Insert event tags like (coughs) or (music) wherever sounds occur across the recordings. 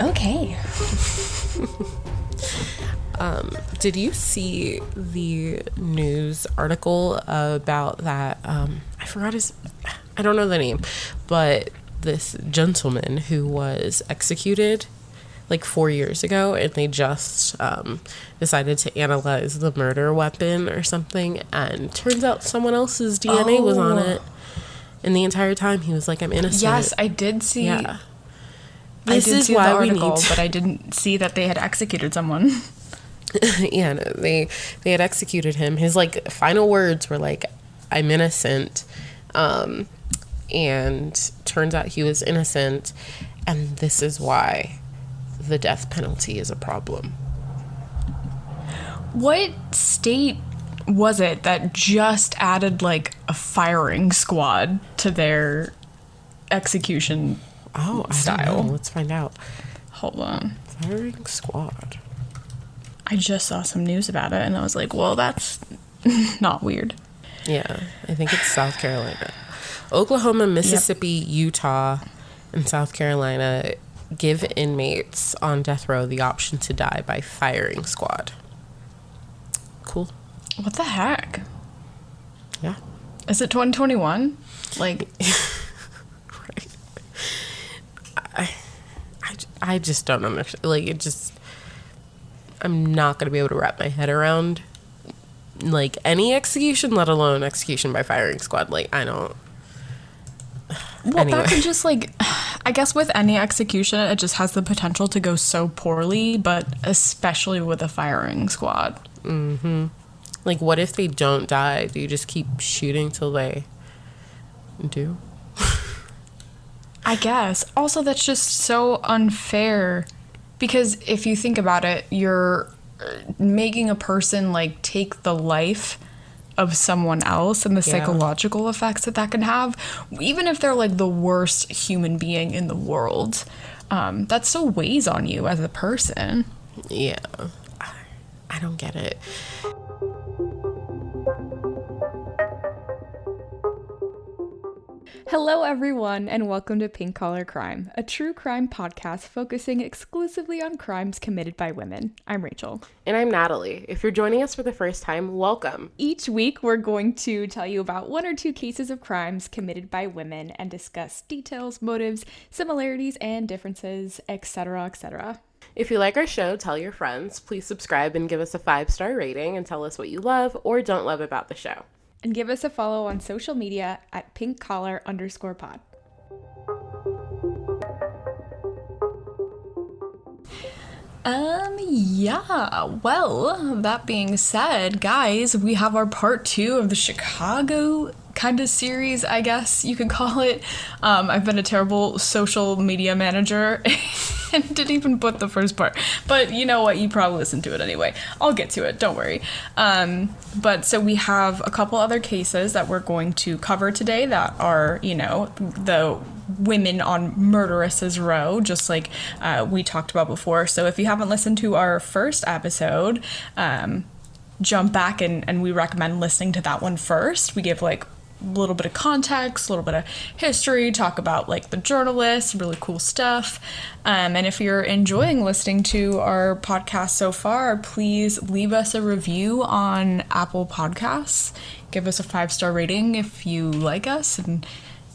Okay. (laughs) Um, did you see the news article about that? Um, I forgot his, I don't know the name, but this gentleman who was executed like four years ago, and they just um, decided to analyze the murder weapon or something, and turns out someone else's DNA was on Oh. it. And the entire time he was like, "I'm innocent." Yes, I did see. yeah. I This did is see why the we article, need to- but I didn't see that they had executed someone. (laughs) (laughs) yeah, no, they they had executed him. His like final words were like, "I'm innocent," um, and turns out he was innocent, and this is why the death penalty is a problem. What state was it that just added like a firing squad to their execution? Oh, Style. Let's find out. Hold on. Firing squad. I just saw some news about it and I was like, well, that's (laughs) not weird. Yeah, I think it's South Carolina. Oklahoma, Mississippi, Utah, and South Carolina give inmates on death row the option to die by firing squad. Cool. What the heck? Yeah. Is it 2021? Like, (laughs) Right. I, I, I just don't understand. Like, it just, I'm not going to be able to wrap my head around, like, any execution, let alone execution by firing squad. Like, I don't. Well, Anyway. that could just like, (sighs) I guess with any execution, it just has the potential to go so poorly, but especially with a firing squad. Hmm. Like, what if they don't die? Do you just keep shooting till they do? I guess. Also, that's just so unfair because if you think about it, you're uh, making a person like take the life of someone else and the Yeah. psychological effects that that can have, even if they're like the worst human being in the world. Um, that still weighs on you as a person. Yeah. I, I don't get it. Hello, everyone, and welcome to Pink Collar Crime, a true crime podcast focusing exclusively on crimes committed by women. I'm Rachel. And I'm Natalie. If you're joining us for the first time, welcome. Each week, we're going to tell you about one or two cases of crimes committed by women and discuss details, motives, similarities, and differences, etc., etc. If you like our show, tell your friends. Please subscribe and give us a five star rating and tell us what you love or don't love about the show. And give us a follow on social media at pink collar underscore pod. Um, yeah. Well, that being said, guys, we have our part two of the Chicago kind of series, I guess you could (laughs) call it. Um, I've been a terrible social media manager (laughs) and didn't even put the first part. But you know what? You probably listened to it anyway. I'll get to it, don't worry. Um, but so we have a couple other cases that we're going to cover today that are, you know, the women on murderesses row just like uh, we talked about before so if you haven't listened to our first episode um, jump back and, and we recommend listening to that one first we give like little bit of context a little bit of history talk about like the journalists really cool stuff. Um, and if you're enjoying listening to our podcast so far please leave us a review on apple podcasts. Give us a five star rating if you like us. And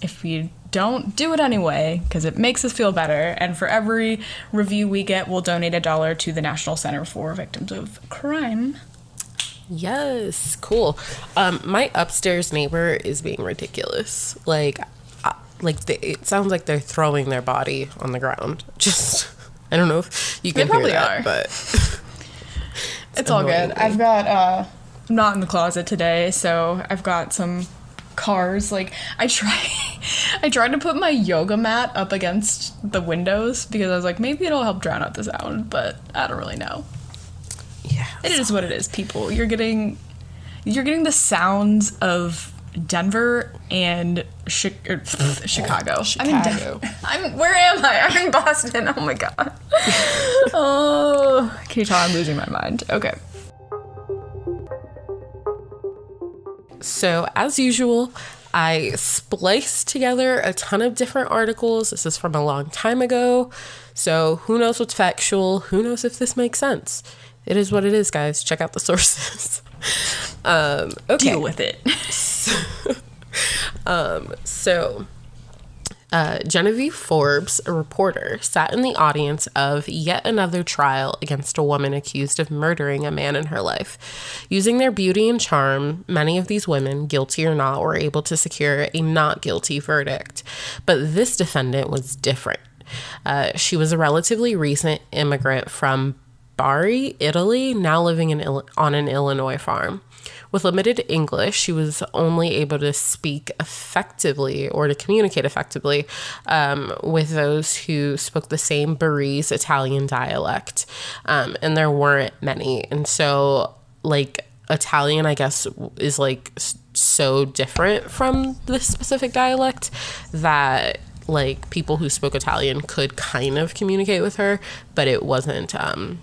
if you don't do it anyway because it makes us feel better. And for every review we get we'll donate a dollar to the national center for victims of crime Yes, cool. Um, my upstairs neighbor is being ridiculous. Like, uh, like they, it sounds like they're throwing their body on the ground. (laughs) Just, I don't know if you They can probably hear that, are. but (laughs) it's all good i've got uh i'm not in the closet today so i've got some cars like i try (laughs) i tried to put my yoga mat up against the windows because i was like maybe it'll help drown out the sound but i don't really know yeah, It is what it is, people. You're getting you're getting the sounds of Denver and Chi- er, Chicago. I'm in Denver. I'm where am I? I'm in Boston. Oh my god. (laughs) oh, can you tell I'm losing my mind? Okay. So, as usual, I spliced together a ton of different articles. This is from a long time ago. So, who knows what's factual? Who knows if this makes sense? It is what it is, guys. Check out the (laughs) sources. um, okay. Deal with it. (laughs) So, uh, Genevieve Forbes, a reporter, sat in the audience of yet another trial against a woman accused of murdering a man in her life. Using their beauty and charm, many of these women, guilty or not, were able to secure a not guilty verdict. But this defendant was different. Uh, she was a relatively recent immigrant from Bari, Italy, now living in Ill- on an Illinois farm. With limited English, she was only able to speak effectively or to communicate effectively um, with those who spoke the same Barese Italian dialect. Um, and there weren't many. And so, like, Italian, I guess, is like so different from this specific dialect that like people who spoke Italian could kind of communicate with her, but it wasn't um,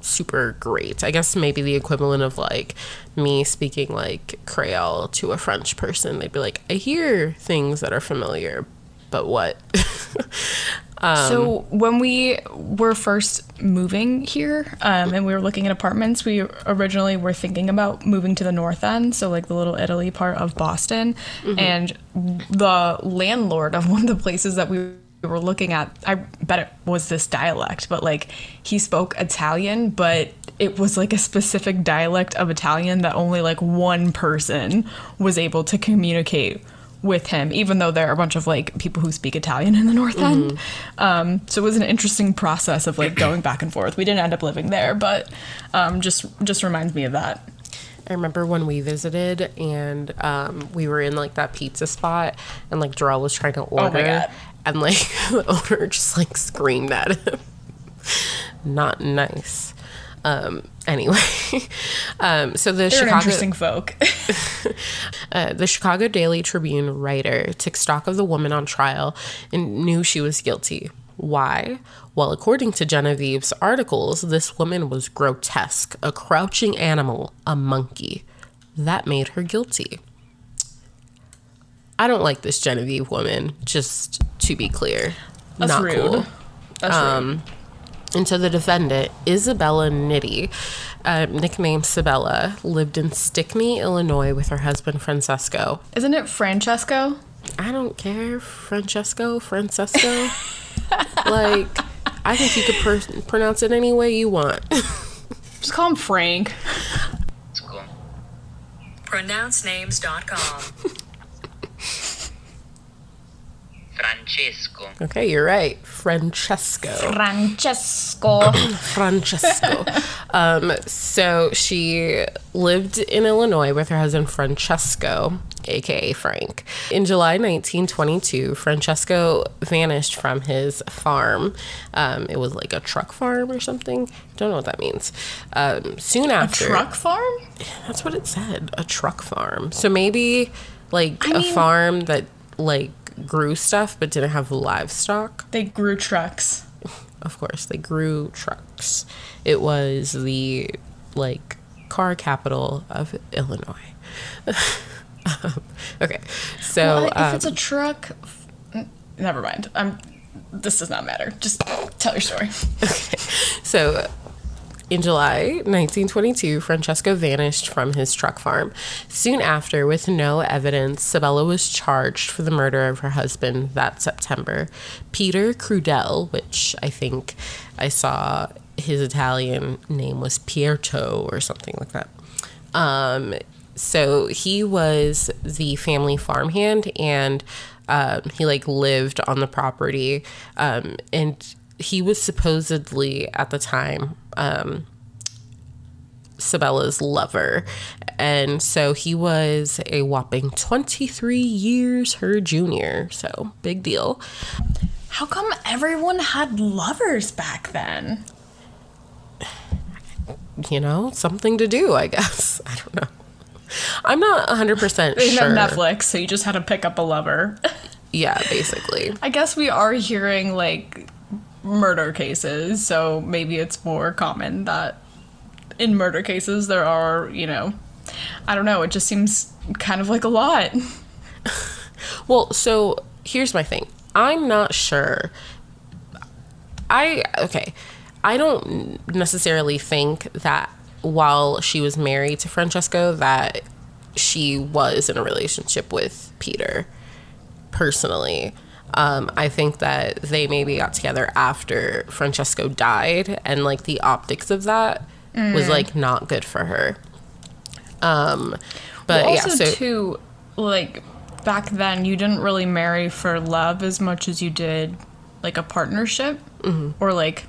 super great. I guess maybe the equivalent of like me speaking like Creole to a French person. They'd be like, I hear things that are familiar, but what? (laughs) so when we were first moving here, um, and we were looking at apartments, we originally were thinking about moving to the north end, so like the little Italy part of Boston, and the landlord of one of the places that we were looking at, I bet it was this dialect, but like he spoke Italian, but it was like a specific dialect of Italian that only like one person was able to communicate with him, even though there are a bunch of like people who speak Italian in the North End. Um, so it was an interesting process of like going back and forth. We didn't end up living there, but um, just just reminds me of that. I remember when we visited and um, we were in like that pizza spot and like Jarrell was trying to order God. And like (laughs) the owner just like screamed at him. (laughs) Not nice. Um, anyway, (laughs) um, so the They're Chicago interesting folk. uh, the Chicago Daily Tribune writer took stock of the woman on trial and knew she was guilty. Why? Well, according to Genevieve's articles, this woman was grotesque, a crouching animal, a monkey. That made her guilty. I don't like this Genevieve woman, just to be clear. That's Not rude. cool. That's rude. And so the defendant, Isabella Nitti, uh, nicknamed Sabella, lived in Stickney, Illinois with her husband Francesco. Isn't it Francesco? I don't care, Francesco, Francesco. (laughs) like, I think you could per- pronounce it any way you want. (laughs) Just call him Frank. School. Pronouncenames.com. (laughs) Francesco. okay, you're right, Francesco. Francesco. (coughs) Francesco. um, so she lived in Illinois with her husband Francesco, aka Frank. In July 1922, Francesco vanished from his farm. Um, it was like a truck farm or something. Don't know what that means. Um, soon after, A Truck farm? That's what it said. A truck farm. So maybe like I a mean- farm that like grew stuff but didn't have livestock. They grew trucks. Of course, they grew trucks. It was the like car capital of Illinois. Um, (laughs) okay, so Well, if um, it's a truck, f- never mind. I'm. This does not matter. Just tell your story. (laughs) Okay, so, in July 1922, Francesco vanished from his truck farm. Soon after, with no evidence, Sabella was charged for the murder of her husband that September. Peter Crudele, which I think I saw his Italian name was Pierto or something like that. Um, so he was the family farmhand and um, he like lived on the property um, and he was supposedly at the time um, Sabella's lover. And so he was a whopping 23 years her junior. So big deal. How come everyone had lovers back then? You know, something to do, I guess. (laughs) I don't know. I'm not 100% They sure. have Netflix, so you just had to pick up a lover. Yeah, basically. I guess we are hearing like murder cases, so maybe it's more common that in murder cases there are, you know, I don't know, it just seems kind of like a lot. (laughs) Well, so here's my thing. I'm not sure. I okay. I don't necessarily think that while she was married to Francesco that she was in a relationship with Peter personally. Um, I think that they maybe got together after Francesco died, and like the optics of that was like not good for her. Um, but Well, yeah, also so too, like back then, you didn't really marry for love as much as you did like a partnership Mm-hmm. or like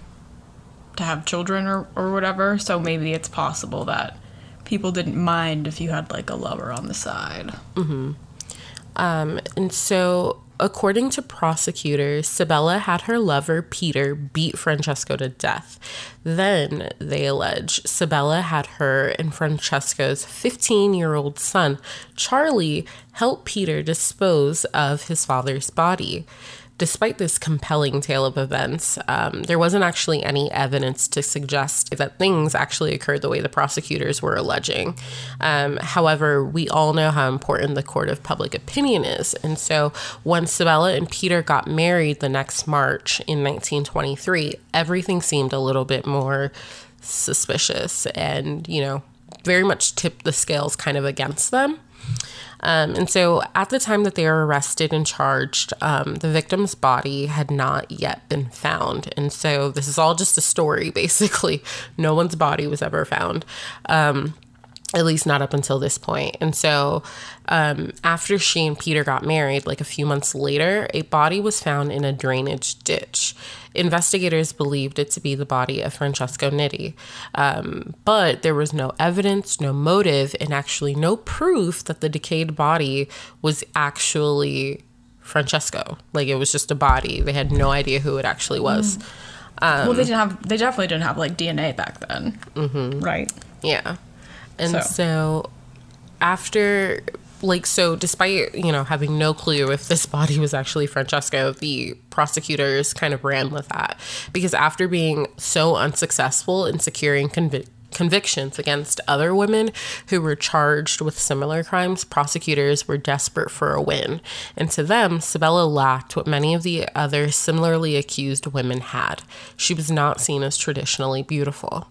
to have children or or whatever. So maybe it's possible that people didn't mind if you had like a lover on the side. Um, and so, according to prosecutors, Sabella had her lover Peter beat Francesco to death. Then they allege Sabella had her and Francesco's 15 year old son, Charlie, help Peter dispose of his father's body. Despite this compelling tale of events, um, there wasn't actually any evidence to suggest that things actually occurred the way the prosecutors were alleging. Um, however, we all know how important the court of public opinion is. And so when Sabella and Peter got married the next March in 1923, everything seemed a little bit more suspicious and, you know, very much tipped the scales kind of against them. Um, and so at the time that they were arrested and charged, um, the victim's body had not yet been found. And so this is all just a story, (laughs) basically. No one's body was ever found. Um, at least not up until this point. And so, um, after she and Peter got married, like a few months later, a body was found in a drainage ditch. Investigators believed it to be the body of Francesco Nitti, um, but there was no evidence, no motive, and actually no proof that the decayed body was actually Francesco. Like it was just a body. They had no idea who it actually was. well, they didn't have. They definitely didn't have like DNA back then, mm-hmm. right? Yeah. And So- so. after like so despite, you know, having no clue if this body was actually Francesco, the prosecutors kind of ran with that because after being so unsuccessful in securing convi- convictions against other women who were charged with similar crimes, prosecutors were desperate for a win. And to them, Sabella lacked what many of the other similarly accused women had. She was not seen as traditionally beautiful.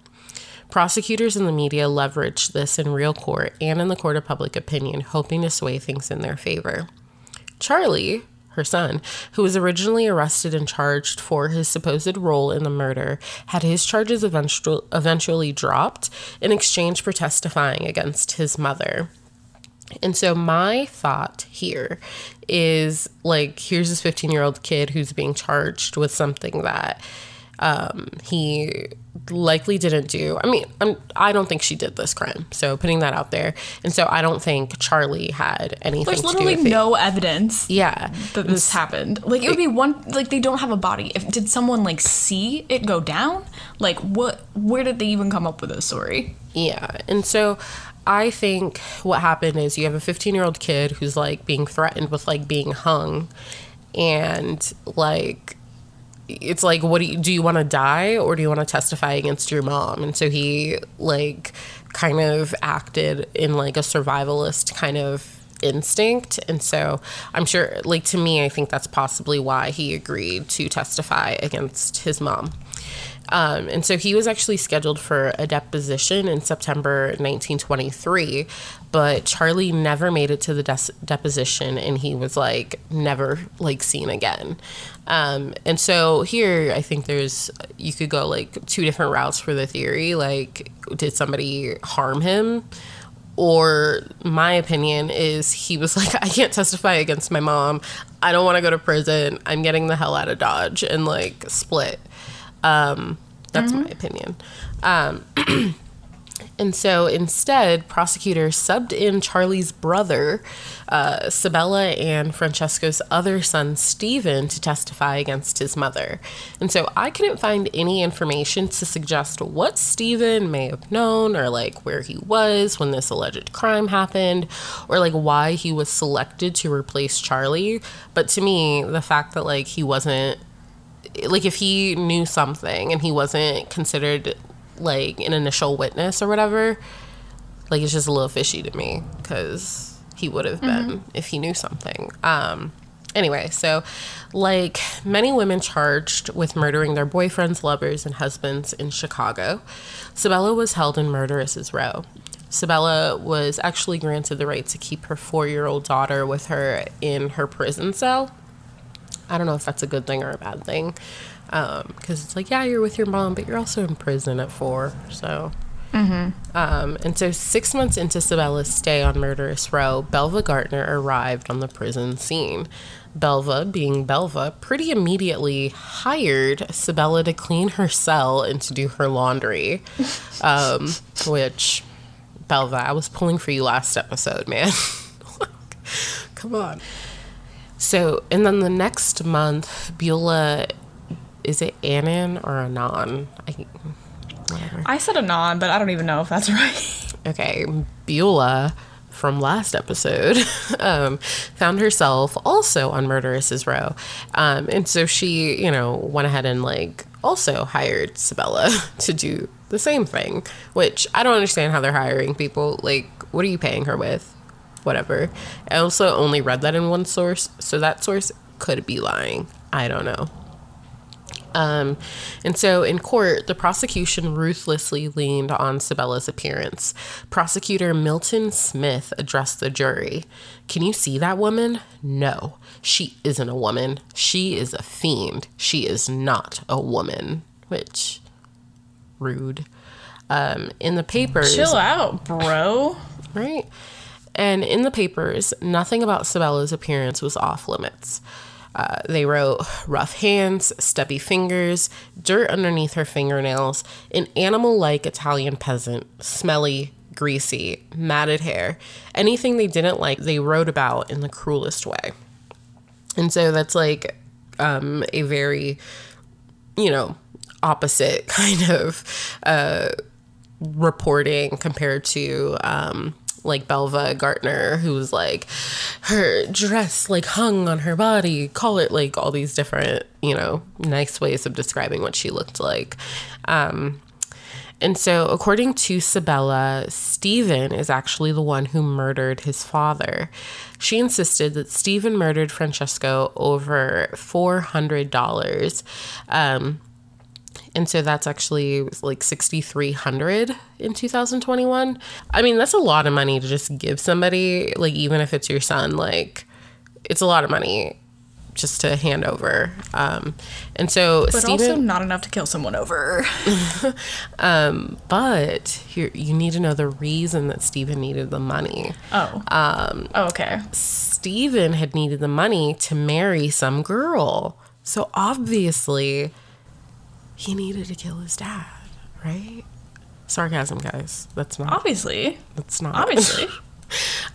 Prosecutors and the media leveraged this in real court and in the court of public opinion, hoping to sway things in their favor. Charlie, her son, who was originally arrested and charged for his supposed role in the murder, had his charges eventual, eventually dropped in exchange for testifying against his mother. And so my thought here is like here's this 15 year old kid who's being charged with something that um, he likely didn't do. I mean, I'm, I don't think she did this crime. So putting that out there. And so I don't think Charlie had anything There's to literally do with it. no evidence Yeah. that this happened. Like it would be one like they don't have a body. If did someone like see it go down? Like what where did they even come up with this story? Yeah. And so I think what happened is you have a 15 year old kid who's like being threatened with like being hung. And like, it's like, what do you do? You want to die or do you want to testify against your mom? And so he like kind of acted in like a survivalist kind of instinct. And so I'm sure, like, to me, I think that's possibly why he agreed to testify against his mom. Um, and so he was actually scheduled for a deposition in September 1923, but Charlie never made it to the des- deposition, and he was like never like seen again. Um, and so here, I think there's you could go like two different routes for the theory. Like, did somebody harm him? Or my opinion is he was (laughs) like, I can't testify against my mom. I don't want to go to prison. I'm getting the hell out of Dodge and like split. Um, that's my opinion. Um, (clears throat) And so instead, prosecutors subbed in Charlie's brother, uh, Sabella, and Francesco's other son, Stephen, to testify against his mother. And so I couldn't find any information to suggest what Stephen may have known or like where he was when this alleged crime happened or like why he was selected to replace Charlie. But to me, the fact that like he wasn't like if he knew something and he wasn't considered like an initial witness or whatever like it's just a little fishy to me because he would have been if he knew something. Um anyway so like many women charged with murdering their boyfriends lovers and husbands in chicago. Sabella was held in murderess's row. Sabella was actually granted the right to keep her four year old daughter with her in her prison cell. I don't know if that's a good thing or a bad thing. Because it's like, yeah, you're with your mom, but you're also in prison at four. So. Um, and so, six months into Sabella's stay on Murderous Row, Belva Gaertner arrived on the prison scene. Belva, being Belva, pretty immediately hired Sabella to clean her cell and to do her laundry. (laughs) Um, which, Belva, I was pulling for you last episode, man. (laughs) Come on. So, and then the next month, Beulah, is it Annan or Anon? I, whatever. I said Anon, but I don't even know if that's (laughs) right. Okay, Beulah from last episode (laughs) um, found herself also on Murderous's Row. Um, and so she, you know, went ahead and like also hired Sabella (laughs) to do the same thing, which I don't understand how they're hiring people. Like, what are you paying her with? Whatever. I also only read that in one source, so that source could be lying. I don't know. Um, and so in court, the prosecution ruthlessly leaned on Sabella's appearance. Prosecutor Milton Smith addressed the jury. Can you see that woman? No, she isn't a woman. She is a fiend. She is not a woman. Which, rude. Um, in the papers, Chill out, bro. right? And in the papers, nothing about Sabella's appearance was off limits. Uh, they wrote rough hands, stubby fingers, dirt underneath her fingernails, an animal like Italian peasant, smelly, greasy, matted hair. Anything they didn't like, they wrote about in the cruelest way. And so that's like um, a very, you know, opposite (laughs) kind of uh, reporting compared to um, like Belva Gaertner, who was like her dress like hung on her body. Call it like all these different, you know, nice ways of describing what she looked like. Um, and so, according to Sabella, Stephen is actually the one who murdered his father. She insisted that Stephen murdered Francesco over $400. Um, and so that's actually like 6300 in 2021 i mean that's a lot of money to just give somebody like even if it's your son like it's a lot of money just to hand over um and so But Stephen, also not enough to kill someone over. (laughs) um but here you need to know the reason that Stephen needed the money Oh. Um. Oh, okay. Stephen had needed the money to marry some girl so obviously he needed to kill his dad right sarcasm guys that's not Obviously. that's not Obviously. (laughs)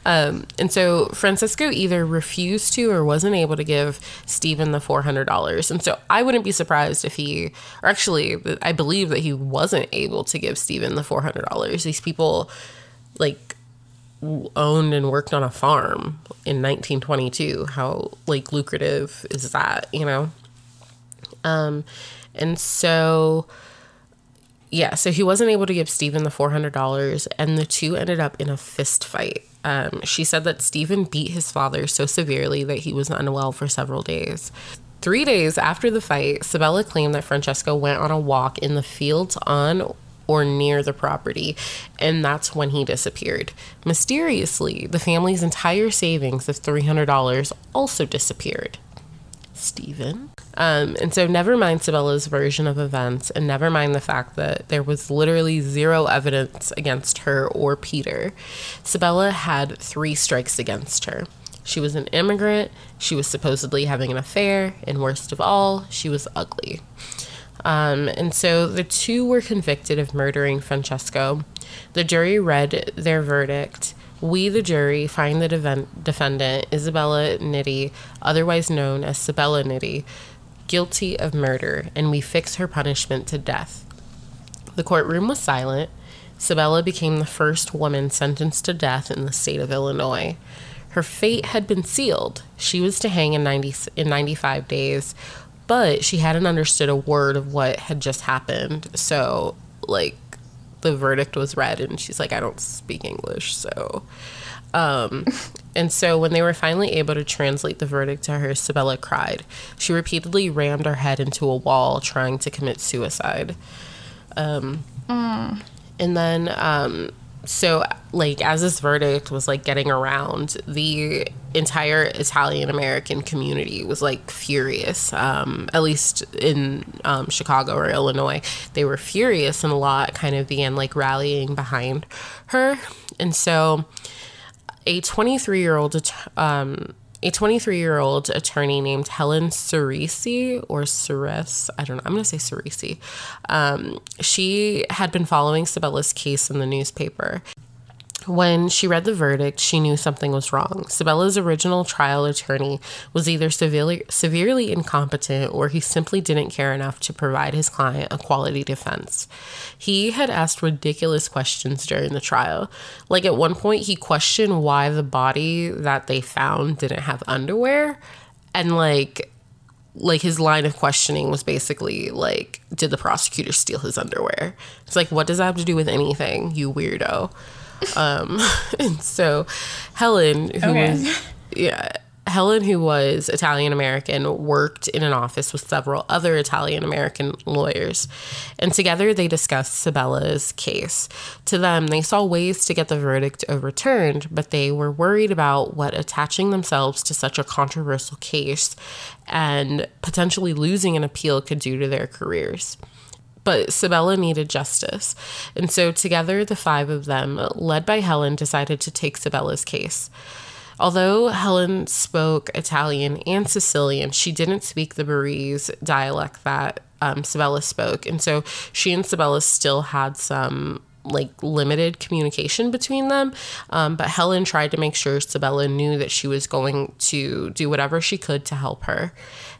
Um, and so Francisco either refused to or wasn't able to give Stephen the $400. And so I wouldn't be surprised if he, or actually, I believe that he wasn't able to give Stephen the $400. These people, like, owned and worked on a farm in 1922. How, like, lucrative is that, you know? Um, and so yeah, so he wasn't able to give Stephen the $400, and the two ended up in a fist fight. Um, she said that Stephen beat his father so severely that he was unwell for several days. Three days after the fight, Sabella claimed that Francesco went on a walk in the fields on or near the property, and that's when he disappeared. Mysteriously, the family's entire savings of $300 also disappeared. Stephen. Um, and so, never mind Sabella's version of events, and never mind the fact that there was literally zero evidence against her or Peter. Sabella had three strikes against her. She was an immigrant, she was supposedly having an affair, and worst of all, she was ugly. Um, and so the two were convicted of murdering Francesco. The jury read their verdict. We, the jury, find the deven- defendant, Isabella Nitti, otherwise known as Sabella Nitti, guilty of murder, and we fix her punishment to death. The courtroom was silent. Sabella became the first woman sentenced to death in the state of Illinois. Her fate had been sealed. She was to hang in 90 in 95 days, but she hadn't understood a word of what had just happened. So, like the verdict was read and she's like I don't speak English, so um, (laughs) and so when they were finally able to translate the verdict to her, Sabella cried. She repeatedly rammed her head into a wall trying to commit suicide. Um, And then, um, so like as this verdict was like getting around, the entire Italian American community was like furious. Um, at least in um, Chicago or Illinois, they were furious, and a lot kind of began like rallying behind her. And so, a 23 year old um, a 23 year old attorney named Helen Cirese or Ceres, I don't know, I'm going to say Cirese. Um, she had been following Sabella's case in the newspaper. When she read the verdict, she knew something was wrong. Sabella's original trial attorney was either severely, severely incompetent or he simply didn't care enough to provide his client a quality defense. He had asked ridiculous questions during the trial. Like at one point, he questioned why the body that they found didn't have underwear. And like, like his line of questioning was basically like, did the prosecutor steal his underwear? It's like, what does that have to do with anything, you weirdo? Um, (laughs) and so Helen, who Okay. was, yeah, Helen, who was Italian American, worked in an office with several other Italian American lawyers. And together they discussed Sabella's case. To them, they saw ways to get the verdict overturned, but they were worried about what attaching themselves to such a controversial case and potentially losing an appeal could do to their careers but Sabella needed justice. And so together, the five of them, led by Helen, decided to take Sabella's case. Although Helen spoke Italian and Sicilian, she didn't speak the Barese dialect that um, Sabella spoke. And so she and Sabella still had some like limited communication between them. Um, but Helen tried to make sure Sabella knew that she was going to do whatever she could to help her.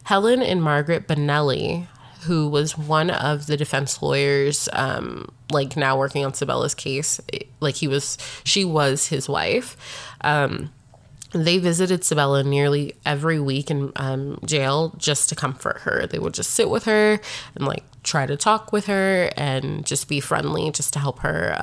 Helen and Margaret Bonelli, who was one of the defense lawyers, um, like now working on Sabella's case. Like he was, she was his wife. Um, they visited Sabella nearly every week in um, jail just to comfort her. They would just sit with her and like try to talk with her and just be friendly, just to help her.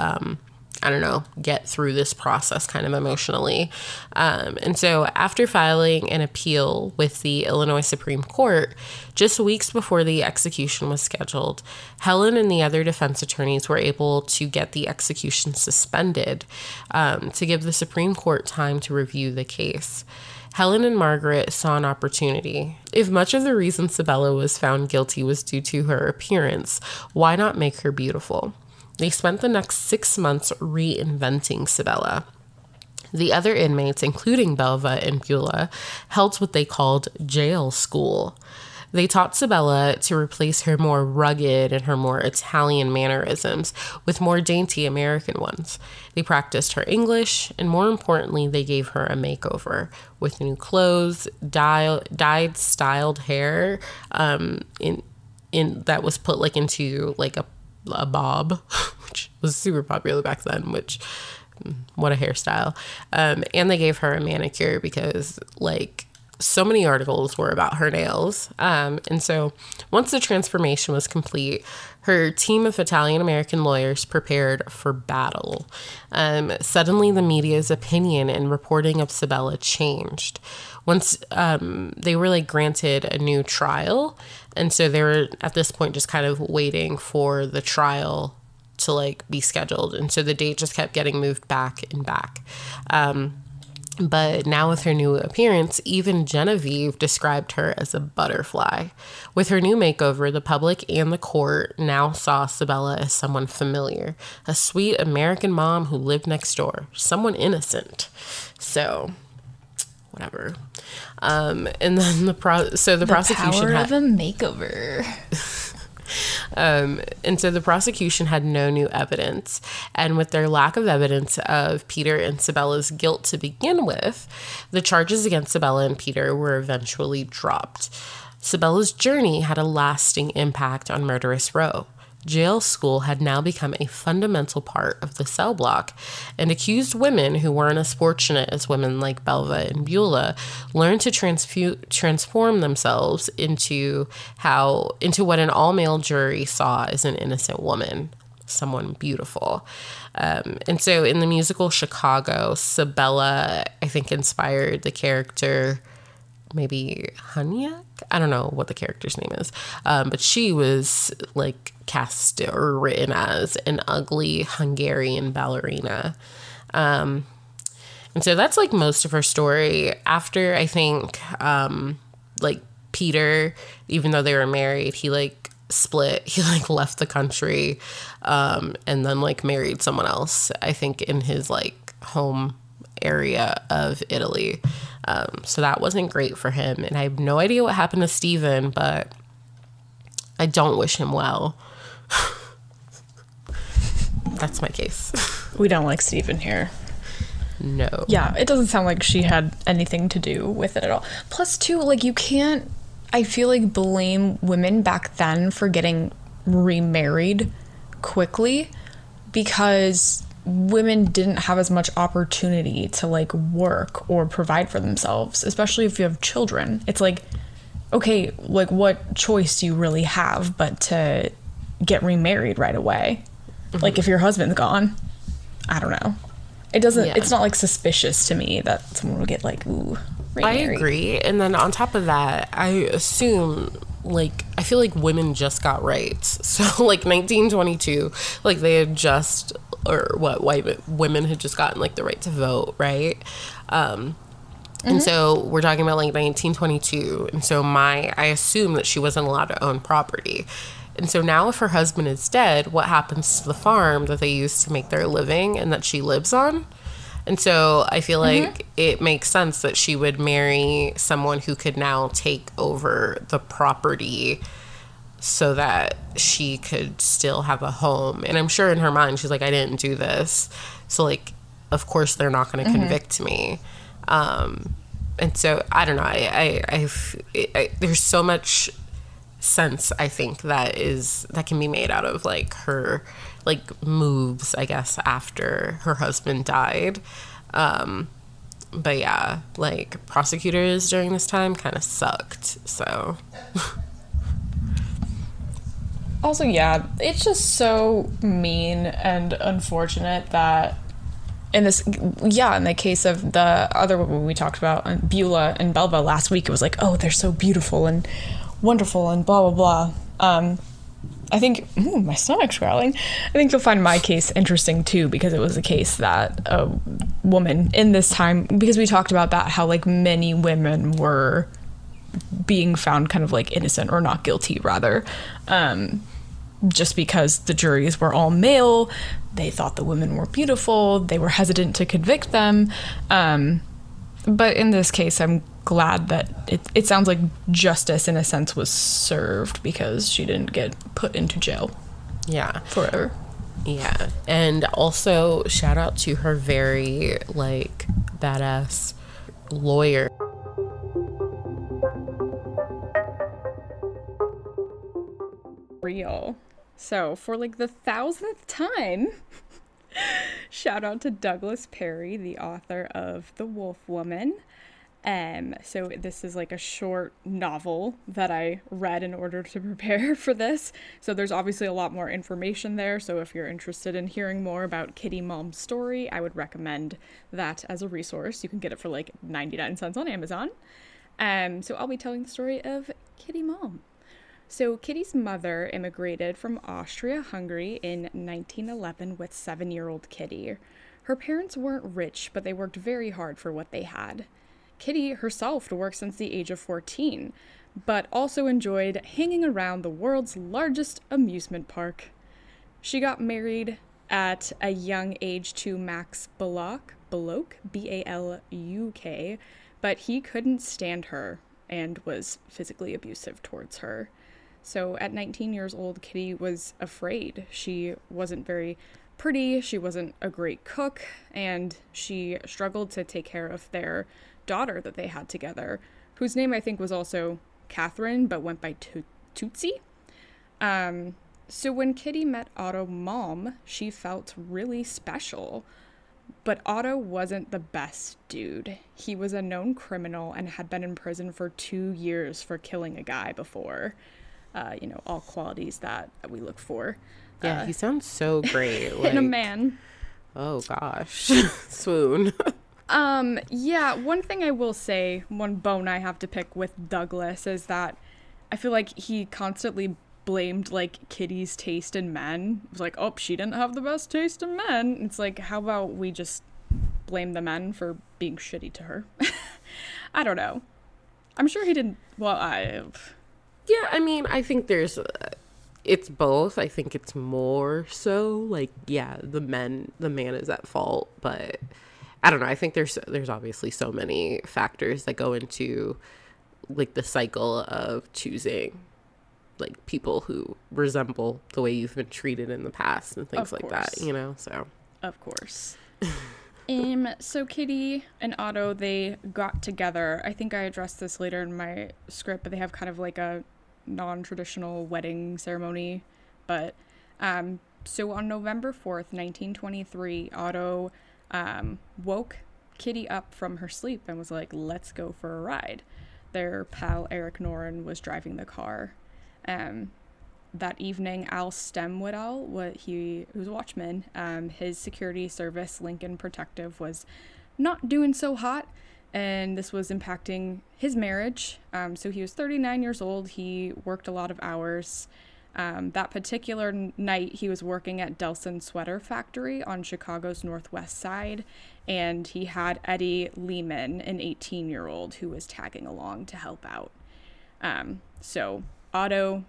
I don't know, get through this process kind of emotionally. Um, and so, after filing an appeal with the Illinois Supreme Court, just weeks before the execution was scheduled, Helen and the other defense attorneys were able to get the execution suspended um, to give the Supreme Court time to review the case. Helen and Margaret saw an opportunity. If much of the reason Sabella was found guilty was due to her appearance, why not make her beautiful? They spent the next six months reinventing Sabella. The other inmates, including Belva and Beulah, held what they called jail school. They taught Sabella to replace her more rugged and her more Italian mannerisms with more dainty American ones. They practiced her English, and more importantly, they gave her a makeover with new clothes, dye, dyed, styled hair, um, in in that was put like into like a a bob, (laughs) which was super popular back then, which mm, what a hairstyle. Um, and they gave her a manicure because like so many articles were about her nails. Um, and so once the transformation was complete, her team of Italian American lawyers prepared for battle. Um, suddenly, the media's opinion and reporting of Sabella changed. Once um, they were like granted a new trial, and so they were at this point just kind of waiting for the trial to like be scheduled, and so the date just kept getting moved back and back. Um, but now, with her new appearance, even Genevieve described her as a butterfly. With her new makeover, the public and the court now saw Sabella as someone familiar, a sweet American mom who lived next door, someone innocent. So, whatever. Um, and then the pro- so the, The prosecution power had- of a makeover. (laughs) Um, and so the prosecution had no new evidence. And with their lack of evidence of Peter and Sabella's guilt to begin with, the charges against Sabella and Peter were eventually dropped. Sabella's journey had a lasting impact on Murderous Row. Jail school had now become a fundamental part of the cell block, and accused women who weren't as fortunate as women like Belva and Beulah learned to transfu- transform themselves into how into what an all-male jury saw as an innocent woman, someone beautiful. Um, and so, in the musical Chicago, Sabella, I think, inspired the character maybe Hunyak. I don't know what the character's name is, um, but she was like cast or written as an ugly Hungarian ballerina. Um, and so that's like most of her story. After I think, um, like Peter, even though they were married, he like split. (laughs) He like left the country, um, and then like married someone else. I think in his like home area of Italy. Um, so that wasn't great for him. And I have no idea what happened to Stephen, but I don't wish him well. That's my case. We don't like Steven here. no. Yeah, it doesn't sound like she had anything to do with it at all. Plus, too, like, you can't, I feel like, blame women back then for getting remarried quickly because women didn't have as much opportunity to, like, work or provide for themselves, especially if you have children. It's like, okay, like, what choice do you really have but to get remarried right away? Like, if your husband's gone, I don't know. It doesn't. Yeah. It's not like suspicious to me that someone would get like ooh. I agree. And then on top of that, I assume like I feel like women just got rights. (laughs) So like 1922, like they had just or what white women had just gotten like the right to vote, right? Um and mm-hmm. so we're talking about like 1922. And so my I assume that she wasn't allowed to own property. And so now if her husband is dead, what happens to the farm that they used to make their living and that she lives on? And so I feel mm-hmm. like it makes sense that she would marry someone who could now take over the property so that she could still have a home. And I'm sure in her mind, she's like, I didn't do this. So, like, of course, they're not going to mm-hmm. convict me. Um, and so I don't know. I, I, I've, I, there's so much sense I think that is that can be made out of like her like moves I guess after her husband died um but yeah like prosecutors during this time kind of sucked so Also, yeah, it's just so mean and unfortunate that in this, yeah, in the case of the other woman we talked about, uh, Beulah and Belva last week, it was like, oh, they're so beautiful and wonderful and blah blah blah. Um, I think ooh, my stomach's growling. I think you'll find my case interesting too because it was a case that a woman in this time because we talked about that how like many women were being found kind of like innocent or not guilty rather um, just because the juries were all male they thought the women were beautiful they were hesitant to convict them. Um, but in this case i'm glad that it, it sounds like justice in a sense was served because she didn't get put into jail yeah. forever. Yeah. And also shout out to her very like badass lawyer. Real. So, for like the thousandth time, (laughs) shout out to Douglas Perry, the author of The Wolf Woman. Um, so this is like a short novel that I read in order to prepare (laughs) for this. So there's obviously a lot more information there. So if you're interested in hearing more about Kitty Malm's story, I would recommend that as a resource. You can get it for like 99 cents on Amazon. Um, so I'll be telling the story of Kitty Malm. So, Kitty's mother immigrated from Austria Hungary in 1911 with seven year old Kitty. Her parents weren't rich, but they worked very hard for what they had. Kitty herself worked since the age of 14, but also enjoyed hanging around the world's largest amusement park. She got married at a young age to Max Baluk, Baluk, B A L U K, but he couldn't stand her and was physically abusive towards her. So at 19 years old, Kitty was afraid. She wasn't very pretty, she wasn't a great cook, and she struggled to take care of their daughter that they had together, whose name I think was also Catherine, but went by to- Tootsie. Um, so when Kitty met Otto Malm, she felt really special. But Otto wasn't the best dude. He was a known criminal and had been in prison for two years for killing a guy before. Uh, you know, all qualities that, we look for Yeah, he sounds so (laughs) great. in a man. Oh gosh, (laughs) swoon. Um, yeah, one thing I will say, one bone I have to pick with Douglas is that I feel like he constantly blamed like Kitty's taste in men. It was like, oh, she didn't have the best taste in men. It's like, how about we just blame the men for being shitty to her? (laughs) I don't know. I'm sure he didn't. Well, I. Yeah, I mean, I think there's uh, it's both. I think it's more so like yeah, the men the man is at fault, but I don't know. I think there's there's obviously so many factors that go into like the cycle of choosing like people who resemble the way you've been treated in the past and things like that, you know. So, Of course. um, so Kitty and Otto, they got together. I think I addressed this later in my script, but they have kind of like a non-traditional wedding ceremony. But um, so on November fourth, nineteen twenty-three, Otto um, woke Kitty up from her sleep and was like, "Let's go for a ride." Their pal Eric Noren was driving the car. Um, that evening, Al Stemwoodall, what he who's a watchman, um, his security service, Lincoln Protective, was not doing so hot, and this was impacting his marriage. Um, so he was 39 years old. He worked a lot of hours. Um, that particular night, he was working at Delson Sweater Factory on Chicago's northwest side, and he had Eddie Lehman, an 18 year old, who was tagging along to help out. Um, so Otto,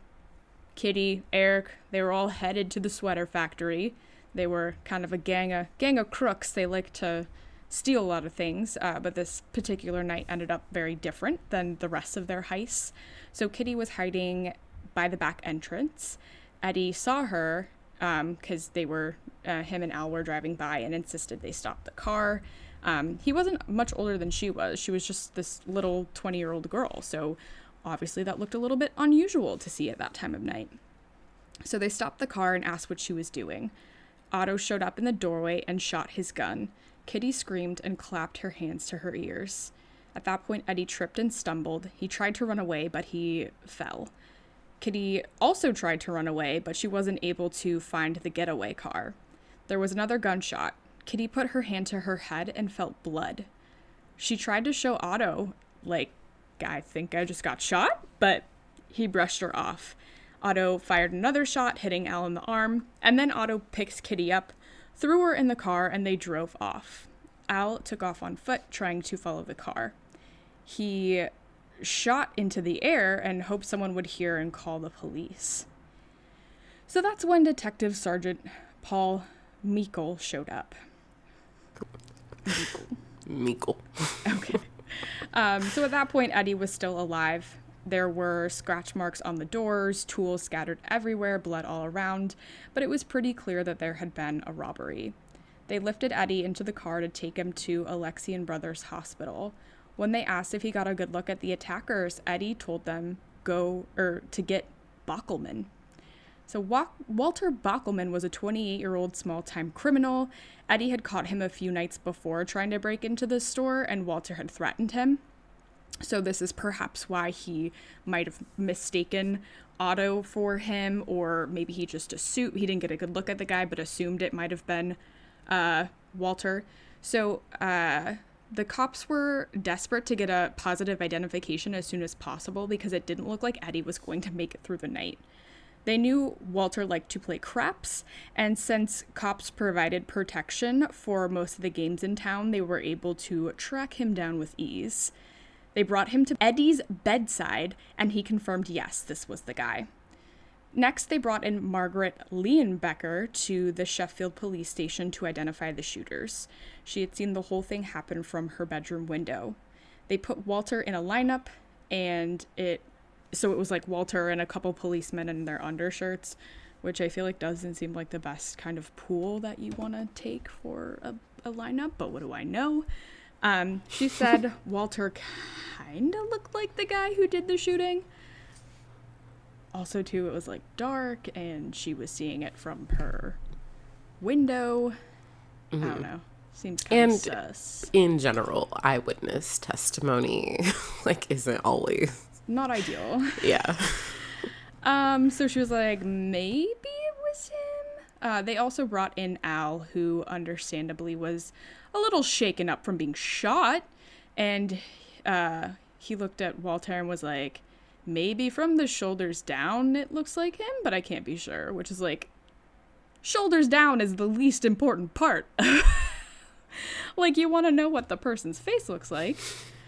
Kitty, Eric, they were all headed to the sweater factory. They were kind of a gang of gang of crooks. They like to steal a lot of things, uh, but this particular night ended up very different than the rest of their heists. So Kitty was hiding by the back entrance. Eddie saw her because they were uh, him and Al were driving by and insisted they stop the car. Um, he wasn't much older than she was. She was just this little 20 year old girl. So obviously that looked a little bit unusual to see at that time of night. So they stopped the car and asked what she was doing. Otto showed up in the doorway and shot his gun. Kitty screamed and clapped her hands to her ears. At that point, Eddie tripped and stumbled. He tried to run away, but he fell. Kitty also tried to run away, but she wasn't able to find the getaway car. There was another gunshot. Kitty put her hand to her head and felt blood. She tried to show Otto, like, I think I just got shot, but he brushed her off. Otto fired another shot, hitting Al in the arm, and then Otto picks Kitty up, threw her in the car, and they drove off. Al took off on foot, trying to follow the car. He shot into the air and hoped someone would hear and call the police. So that's when Detective Sergeant Paul Meikle showed up. Meekle. Okay. Um, so at that point, Eddie was still alive. There were scratch marks on the doors, tools scattered everywhere, blood all around, but it was pretty clear that there had been a robbery. They lifted Eddie into the car to take him to Alexian Brothers Hospital. When they asked if he got a good look at the attackers, Eddie told them go or to get Bockelman. So Wa- Walter Bockelman was a 28-year-old small-time criminal. Eddie had caught him a few nights before trying to break into the store, and Walter had threatened him. So this is perhaps why he might have mistaken Otto for him, or maybe he just assumed he didn't get a good look at the guy, but assumed it might have been uh, Walter. So uh, the cops were desperate to get a positive identification as soon as possible because it didn't look like Eddie was going to make it through the night. They knew Walter liked to play craps, and since cops provided protection for most of the games in town, they were able to track him down with ease. They brought him to Eddie's bedside, and he confirmed yes, this was the guy. Next, they brought in Margaret Leonbecker to the Sheffield police station to identify the shooters. She had seen the whole thing happen from her bedroom window. They put Walter in a lineup, and it so it was like Walter and a couple policemen in their undershirts, which I feel like doesn't seem like the best kind of pool that you want to take for a, a lineup, but what do I know? Um, she said (laughs) Walter kind of looked like the guy who did the shooting. Also, too, it was like dark and she was seeing it from her window. I don't know. Seems kind of Mm-hmm. And- sus. In general, eyewitness testimony (laughs) like isn't always Not ideal. (laughs) yeah. Um, so she was like, maybe it was him. Uh, they also brought in Al, who understandably was a little shaken up from being shot, and uh, he looked at Walter and was like, maybe from the shoulders down it looks like him, but I can't be sure. Which is like, shoulders down is the least important part. (laughs) like you want to know what the person's face looks like.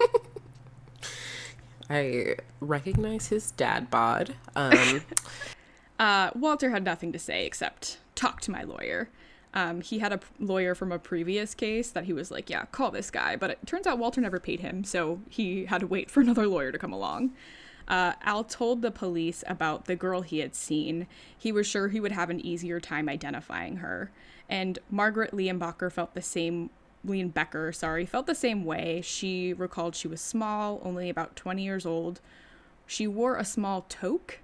(laughs) I recognize his dad bod. Um (laughs) Uh, Walter had nothing to say except talk to my lawyer. Um, he had a lawyer from a previous case that he was like, yeah, call this guy. But it turns out Walter never paid him, so he had to wait (laughs) for another lawyer to come along. Uh, Al told the police about the girl he had seen. He was sure he would have an easier time identifying her. And Margaret Leonbacher felt the same. Leon Becker, sorry, felt the same way. She recalled she was small, only about 20 years old. She wore a small toque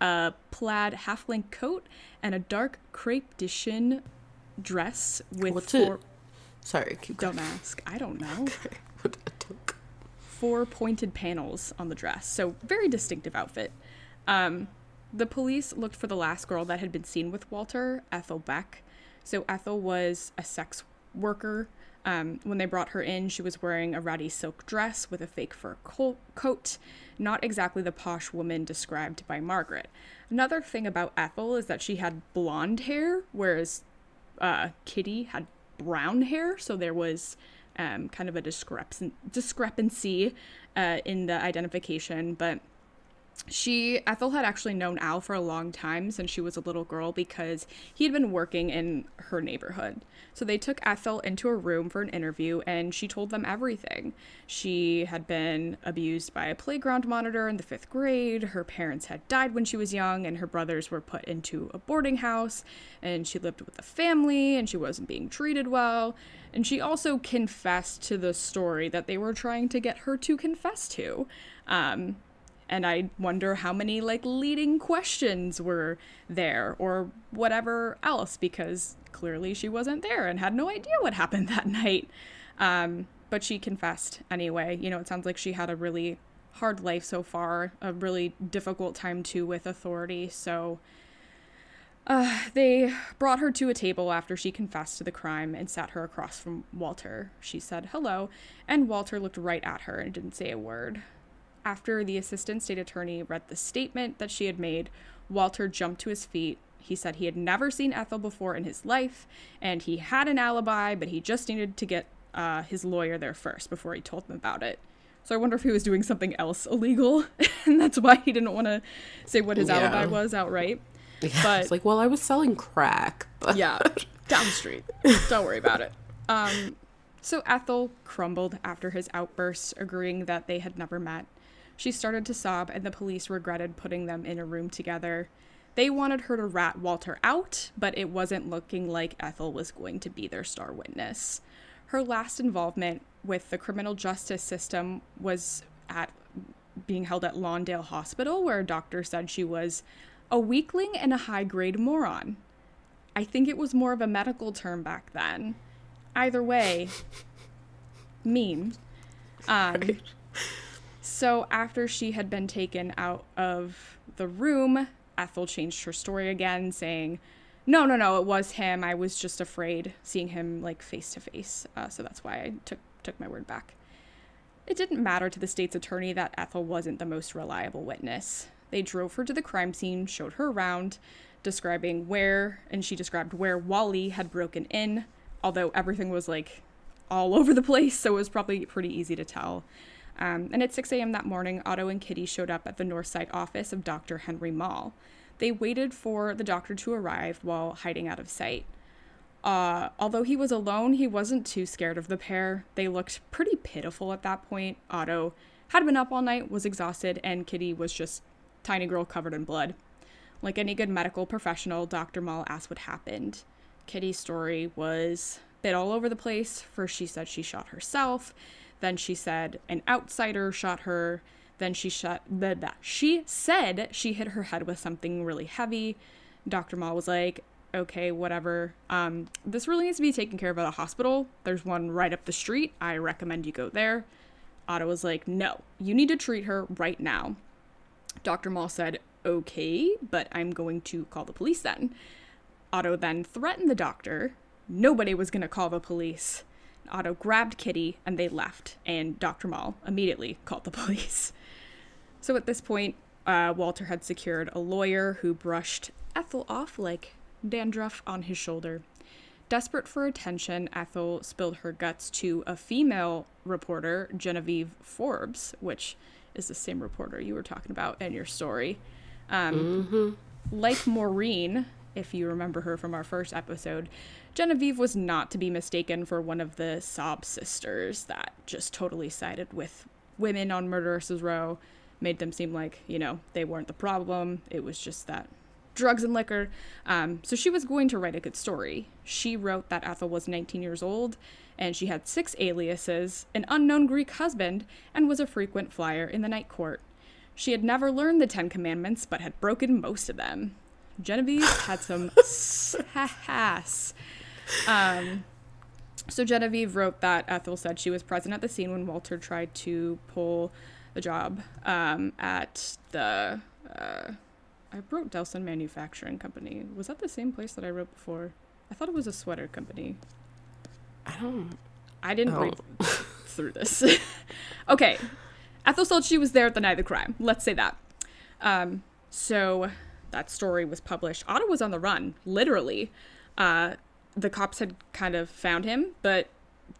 a plaid half length coat and a dark crepe de chine dress with What's four. it? sorry, keep going. Don't ask. I don't know. (laughs) What a toque. Four pointed panels on the dress, so very distinctive outfit. Um, the police looked for the last girl that had been seen with Walter, Ethel Beck. So Ethel was a sex worker. Um, when they brought her in, she was wearing a ratty silk dress with a fake fur col- coat, not exactly the posh woman described by Margaret. Another thing about Ethel is that she had blonde hair, whereas uh, Kitty had brown hair, so there was um, kind of a discrepan- discrepancy uh, in the identification. But she, Ethel, had actually known Al for a long time since she was a little girl because he had been working in her neighborhood. So they took Ethel into a room for an interview and she told them everything. She had been abused by a playground monitor in the fifth grade, her parents had died when she was young, and her brothers were put into a boarding house, and she lived with a family and she wasn't being treated well. And she also confessed to the story that they were trying to get her to confess to. Um, and I wonder how many like leading questions were there or whatever else because clearly she wasn't there and had no idea what happened that (laughs) night. Um, but she confessed anyway. You know, it sounds like she had a really hard life so far, a really difficult time too with authority. So uh, they brought her to a table after she confessed to the crime and sat her across from Walter. She said hello, and Walter looked right at her and didn't say a word. After the assistant state attorney read the statement that she had made, Walter jumped to his feet. He said he had never seen Ethel before in his life, and he had an alibi, but he just needed to get uh, his lawyer there first before he told them about it. So I wonder if he was doing something else illegal, (laughs) and that's why he didn't want to say what his Yeah. alibi was outright. Yeah, But- it's like, well, I was selling crack. But Yeah, (laughs) down the street. Don't worry about it. Um, so Ethel crumbled after his outburst, agreeing that they had never met. She started to sob, and the police regretted putting them in a room together. They wanted her to rat Walter out, but it wasn't looking like Ethel was going to be their star witness. Her last involvement with the criminal justice system was at being held at Lawndale Hospital, where a doctor said she was a weakling and a high grade moron. I think it was more of a medical term back then. Either way, mean. (laughs) Um, so after she had been taken out of the room, Ethel changed her story again, saying, "No, no, no, it was him. I was just afraid seeing him like face to face. So that's why I took took my word back." It didn't matter to the state's attorney that Ethel wasn't the most reliable witness. They drove her to the crime scene, showed her around, describing where, and she described where Wally had broken in, although everything was like all (laughs) over the place, so it was probably pretty easy to tell. Um, and at 6 a.m. that morning, Otto and Kitty showed up at the Northside office of Dr. Henry Mall. They waited for the doctor to arrive while hiding out of sight. Uh, although he was alone, he wasn't too scared of the pair. They looked pretty pitiful at that point. Otto had been up all night, was exhausted, and Kitty was just tiny girl covered in blood. Like any good medical professional, Dr. Mall asked what happened. Kitty's story was bit all over the place. First, she said she shot herself. Then she said an outsider shot her. Then she shot blah, blah. She said she hit her head with something really heavy. Dr. Mall was like, okay, whatever. Um, this really needs to be taken care of at a hospital. There's one right up the street. I recommend you go there. Otto was like, no, you need to treat her right now. Dr. Mall said, okay, but I'm going to call the police then. Otto then threatened the doctor. Nobody was going to call the police. Otto grabbed Kitty and they left, and Dr. Mall immediately called the (laughs) police. So at this point, uh, Walter had secured a lawyer who brushed Ethel off like dandruff on his shoulder. Desperate for attention, Ethel spilled her guts to a female reporter, Genevieve Forbes, which is the same reporter you were talking about in your story. Um, Like Maurine, if you remember her from our first episode, Genevieve was not to be mistaken for one of the sob sisters that just totally sided with women on Murderous Row, made them seem like, you know, they weren't the problem. It was just that drugs and liquor. Um, so she was going to write a good story. She wrote that Ethel was 19 years old and she had six aliases, an unknown Greek husband, and was a frequent flyer in the night court. She had never learned the Ten Commandments, but had broken most of them. Genevieve had some (laughs) sass. Um, so Genevieve wrote that Ethel said she was present at the scene when Walter tried to pull the job um, at the. Uh, I wrote Delson Manufacturing Company. Was that the same place that I wrote before? I thought it was a sweater company. I don't. I didn't Oh. read (laughs) through this. (laughs) okay. Ethel said she was there at the night of the crime. Let's say that. Um, so that story was published. Otto was on the run, literally. Uh, the cops had kind of found him, but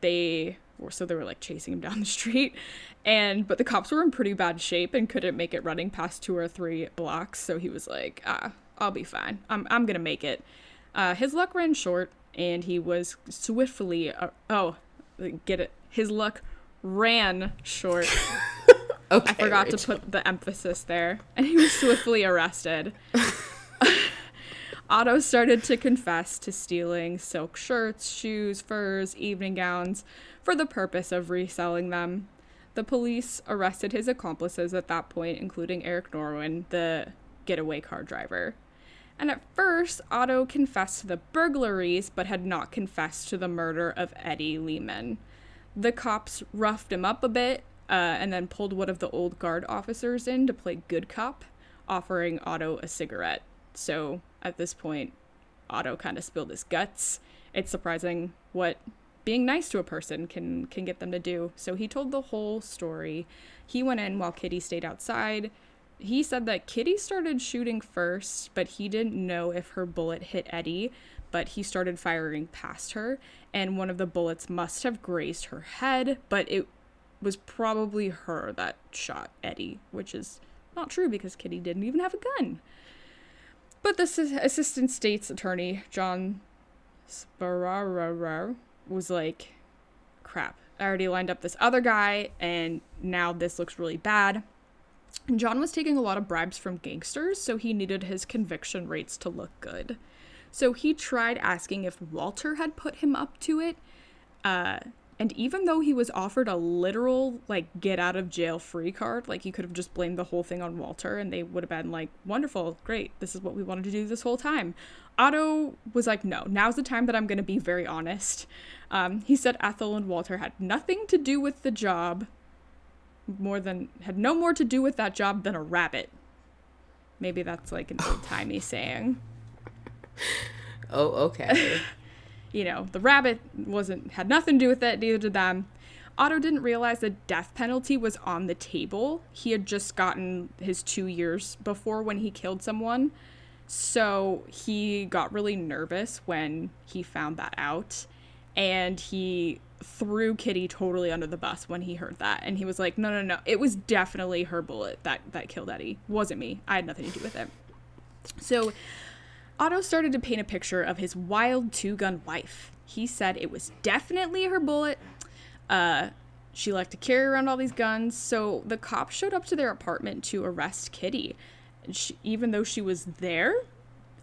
they were so they were like chasing him down the street. And but the cops were in pretty bad shape and couldn't make it running past two or three blocks. So he was like, ah, I'll be fine. I'm I'm gonna make it. Uh, his luck ran short, and he was swiftly. Uh, oh, get it? His luck ran short. Okay. (laughs) I forgot to put the emphasis there. And he was swiftly arrested. (laughs) Otto started to confess to stealing silk shirts, shoes, furs, evening gowns for the purpose of reselling them. The police arrested his accomplices at that point, including Eric Noren, the getaway car driver. And at first, Otto confessed to the burglaries, but had not confessed to the murder of Eddie Lehman. The cops roughed him up a bit uh, and then pulled one of the old guard officers in to play good cop, offering Otto a cigarette. So at this point, Otto kind of spilled his guts. It's surprising what being nice to a person can can get them to do. So he told the whole story. He went in while Kitty stayed outside. He said that Kitty started shooting first, but he didn't know if her bullet hit Eddie, but he started firing past her, and one of the bullets must have grazed her head, but it was probably her that shot Eddie, which is not true because Kitty didn't even have a gun. But the assistant state's attorney, John Sbarbaro, was like, crap, I already lined up this other guy, and now this looks really bad. And John was taking a lot of bribes from gangsters, so he needed his conviction rates to look good. So he tried asking if Walter had put him up to it. Uh, and even though he was offered a literal, like, get out of jail free card, like, you could have just blamed the whole thing on Walter and they would have been like, wonderful, great, this is what we wanted to do this whole time. Otto was like, no, now's the time that I'm going to be very honest. Um, he said Ethel and Walter had nothing to do with the job, more than, had no more to do with that job than a rabbit. Maybe that's like an old timey saying. (laughs) Oh, okay. You know, the rabbit wasn't had nothing to do with it, neither did them. Otto didn't realize the death penalty was on the table. He had just gotten his two years before when he killed someone. So he got really nervous when he found that out. And he threw Kitty totally under the bus when he heard that. And he was like, no, no, no. It was definitely her bullet that, that killed Eddie. Wasn't me. I had nothing to do with it. So Otto started to paint a picture of his wild two gun wife. He said it was definitely her bullet. Uh, she liked to carry around all these guns. So the cops showed up to their apartment to arrest Kitty. She, even though she was there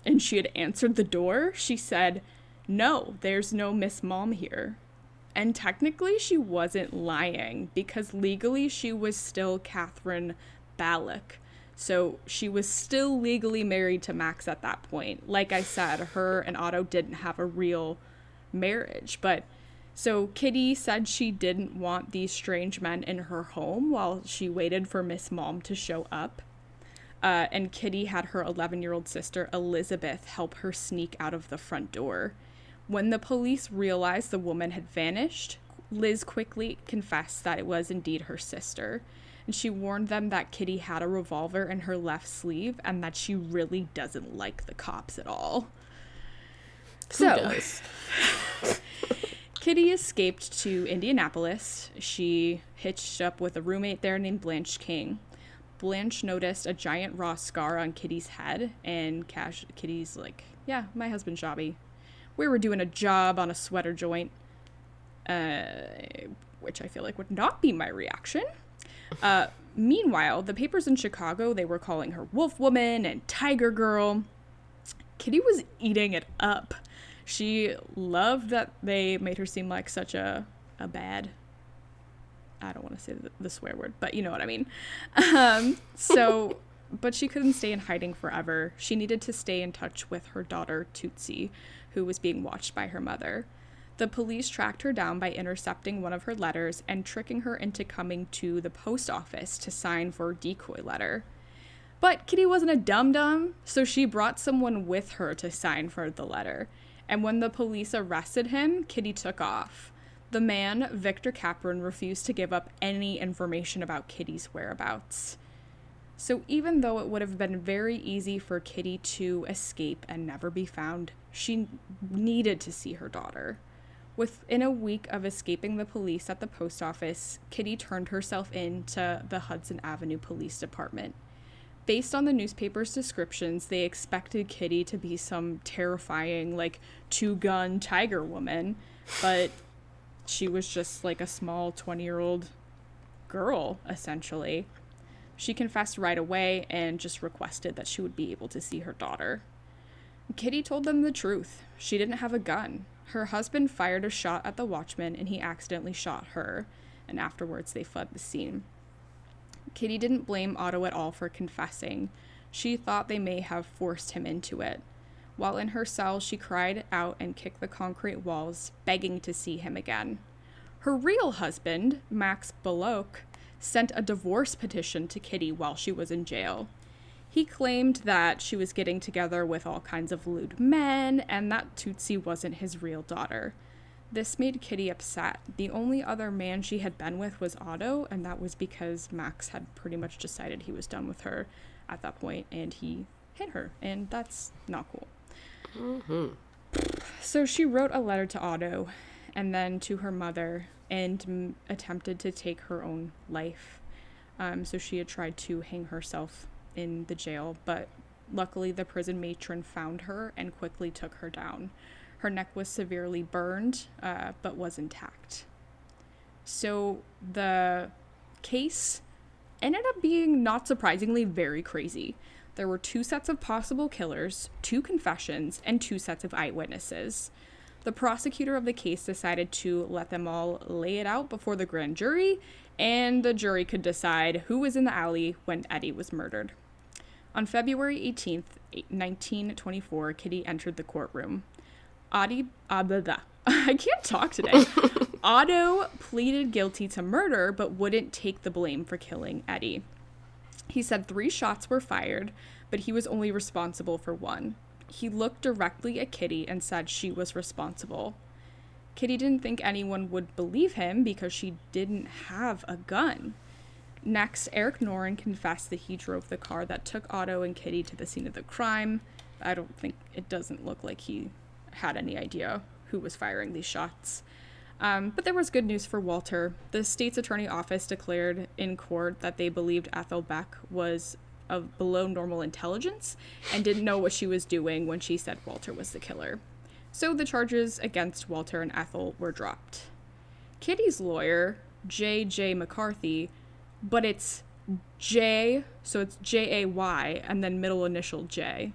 and she had answered the door, she said, No, there's no Miss Malm here. And technically, she wasn't lying because legally she was still Catherine Baluk. So she was still legally married to Max at that point. Like I said, her and Otto didn't have a real marriage. But so Kitty said she didn't want these strange men in her home while she waited for Miss Malm to show up. Uh, and Kitty had her 11 year old sister Elizabeth help her sneak out of the front door. When the police realized the woman had vanished, Liz quickly confessed that it was indeed her sister. And she warned them that Kitty had a revolver in her left sleeve and that she really doesn't like the cops at all. Who does? (laughs) Kitty escaped to Indianapolis. She hitched up with a roommate there named Blanche King. Blanche noticed a giant raw scar on Kitty's head, and Cash Kitty's like, "Yeah, my husband Shabby. We were doing a job on a sweater joint." Uh, which I feel like would not be my reaction. Uh, meanwhile, the papers in Chicago they were calling her Wolf Woman and Tiger Girl. Kitty was eating it up. She loved that they made her seem like such a a bad. I don't want to say the, the swear word, but you know what I mean. Um, so, (laughs) but she couldn't stay in hiding forever. She needed to stay in touch with her daughter Tootsie, who was being watched by her mother. The police tracked her down by intercepting one of her letters and tricking her into coming to the post office to sign for a decoy letter. But Kitty wasn't a dum dum, so she brought someone with her to sign for the letter. And when the police arrested him, Kitty took off. The man, Victor Capron, refused to give up any information about Kitty's whereabouts. So even though it would have been very easy for Kitty to escape and never be found, she needed to see her daughter. Within a week of escaping the police at the post office, Kitty turned herself in to the Hudson Avenue Police Department. Based on the newspaper's descriptions, they expected Kitty to be some terrifying, like, two gun tiger woman, but she was just like a small 20 year old girl, essentially. She confessed right away and just requested that she would be able to see her daughter. Kitty told them the truth. She didn't have a gun. Her husband fired a shot at the watchman and he accidentally shot her, and afterwards they fled the scene. Kitty didn't blame Otto at all for confessing. She thought they may have forced him into it. While in her cell, she cried out and kicked the concrete walls, begging to see him again. Her real husband, Max Baluk, sent a divorce petition to Kitty while she was in jail. He claimed that she was getting together with all kinds of lewd men and that Tootsie wasn't his real daughter. This made Kitty upset. The only other man she had been with was Otto, and that was because Max had pretty much decided he was done with her at that point and he hit her, and that's not cool. So she wrote a letter to Otto and then to her mother and mm, attempted to take her own life. Um, so she had tried to hang herself in the jail, but luckily the prison matron found her and quickly took her down. Her neck was severely burned, uh, but was intact. So the case ended up being, not surprisingly, very crazy. There were two sets of possible killers, two confessions, and two sets of eyewitnesses. The prosecutor of the case decided to let them all lay it out before the grand jury, and the jury could decide who was in the alley when Eddie was murdered. On February 18th, 1924, Kitty entered the courtroom. Adi, ah, blah, blah. (laughs) I can't talk today. (laughs) Otto pleaded guilty to murder but wouldn't take the blame for killing Eddie. He said three shots were fired, but he was only responsible for one. He looked directly at Kitty and said she was responsible. Kitty didn't think anyone would believe him because she didn't have a gun. Next, Eric Noren confessed that he drove the car that took Otto and Kitty to the scene of the crime. I don't think it doesn't look like he had any idea who was firing these shots. Um, but there was good news for Walter. The state's attorney office declared in court that they believed Ethel Beck was of below normal intelligence and didn't know what she was doing when she said Walter was the killer. So the charges against Walter and Ethel were dropped. Kitty's lawyer J.J. McCarthy, but it's J, so it's J A Y, and then middle initial J.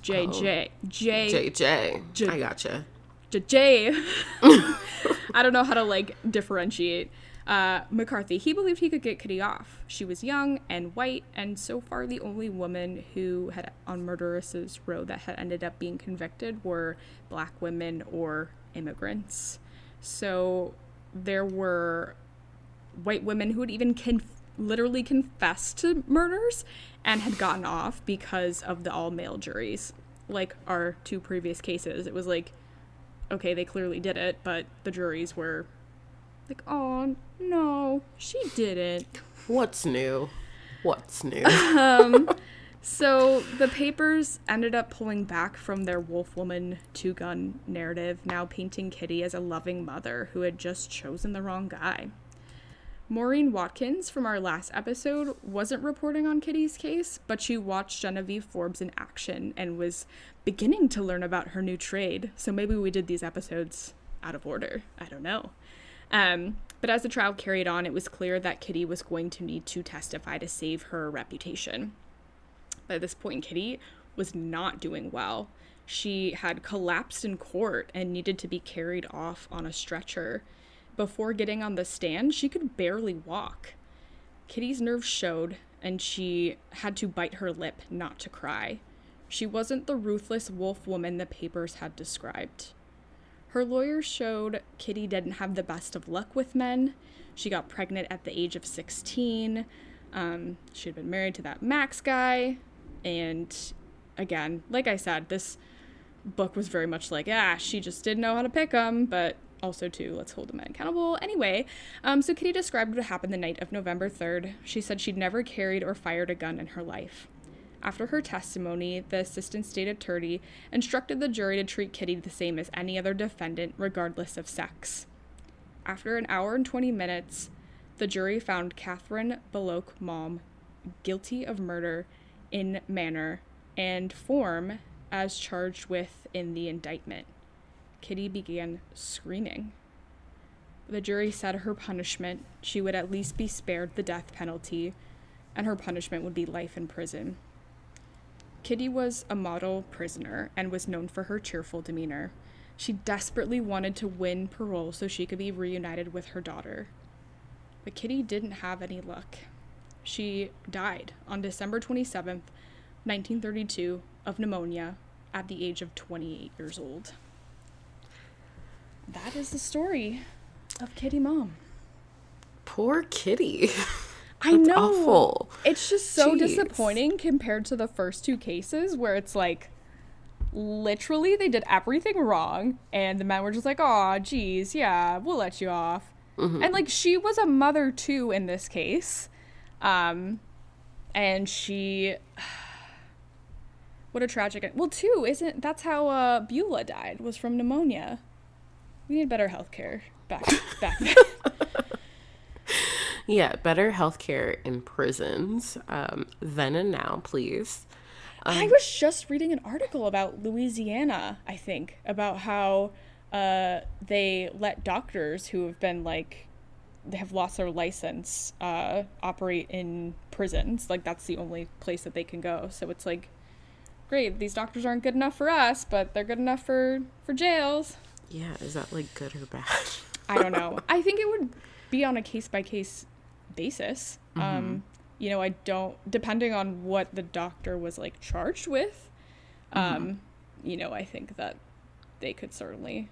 J J J JJ. J- I gotcha. J. J. (laughs) I don't know how to like differentiate. Uh, McCarthy, he believed he could get Kitty off. She was young and white, and so far the only woman who had on Murderous's row that had ended up being convicted were black women or immigrants. So there were white women who had even conf- literally confessed to murders and had gotten off because of the all male juries. Like our two previous cases, it was like, okay, they clearly did it, but the juries were like, oh, no, she didn't. What's new? What's new? (laughs) um, So the papers ended up pulling back from their wolf woman two gun narrative, now painting Kitty as a loving mother who had just chosen the wrong guy. Maurine Watkins from our last episode wasn't reporting on Kitty's case, but she watched Genevieve Forbes in action and was beginning to learn about her new trade. So maybe we did these episodes out of order. I don't know. Um, but as the trial carried on, it was clear that Kitty was going to need to testify to save her reputation. By this point, Kitty was not doing well. She had collapsed in court and needed to be carried off on a stretcher. Before getting on the stand, she could barely walk. Kitty's nerves showed, and she had to bite her lip not to cry. She wasn't the ruthless wolf woman the papers had described. Her lawyers showed Kitty didn't have the best of luck with men. She got pregnant at the age of 16. Um, she had been married to that Max guy. And again, like I said, this book was very much like, ah, she just didn't know how to pick them, but also too, let's hold the men accountable. Anyway, um, so Kitty described what happened the night of November 3rd. She said she'd never carried or fired a gun in her life. After her testimony, the assistant state attorney instructed the jury to treat Kitty the same as any other defendant, regardless of sex. After an hour and 20 minutes, the jury found Catherine Baluk Malm guilty of murder in manner and form as charged with in the indictment. Kitty began screaming. The jury said her punishment, she would at least be spared the death penalty, and her punishment would be life in prison. Kitty was a model prisoner and was known for her cheerful demeanor. She desperately wanted to win parole so she could be reunited with her daughter. But Kitty didn't have any luck. She died on December 27th, 1932, of pneumonia at the age of 28 years old. That is the story of Kitty Malm. Poor kitty. (laughs) I know. awful. It's just so Jeez. disappointing compared to the first two cases where it's like literally they did everything wrong and the men were just like, "Oh, geez, yeah, we'll let you off." And like she was a mother too in this case. Um and she (sighs) what a tragic well too isn't that's how uh beulah died was from pneumonia we need better health care back (laughs) back then Yeah, better healthcare in prisons um, then and now, please. I was just reading an article about Louisiana, I think, about how uh, they let doctors who have been like, they have lost their license, uh, operate in prisons. Like, that's the only place that they can go. So it's like, great, these doctors aren't good enough for us, but they're good enough for, for jails. Yeah, is that like good or bad? (laughs) I don't know. I think it would be on a case by case basis. Um, you know, I don't depending on what the doctor was like charged with. Um, you know, I think that they could certainly.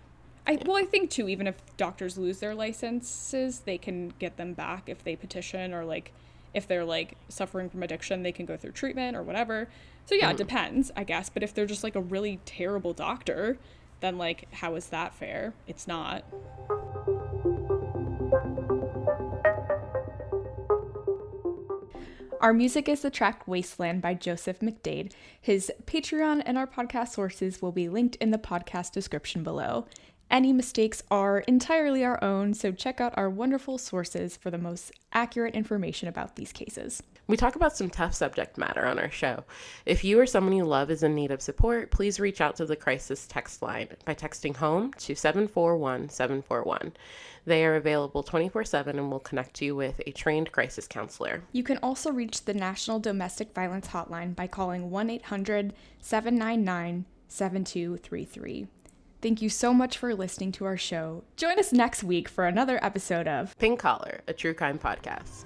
I well, I think too. Even if doctors lose their licenses, they can get them back if they petition or like if they're like suffering from addiction, they can go through treatment or whatever. So yeah, it depends, I guess. But if they're just like a really terrible doctor, then like how is that fair? It's not. Our music is the track Wasteland by Joseph McDade. His Patreon and our podcast sources will be linked in the podcast description below. Any mistakes are entirely our own, so check out our wonderful sources for the most accurate information about these cases. We talk about some tough subject matter on our show. If you or someone you love is in need of support, please reach out to the crisis text line by texting home to 741 741. They are available 24 7 and will connect you with a trained crisis counselor. You can also reach the National Domestic Violence Hotline by calling 1 800 799 7233. Thank you so much for listening to our show. Join us next week for another episode of Pink Collar, a true crime podcast.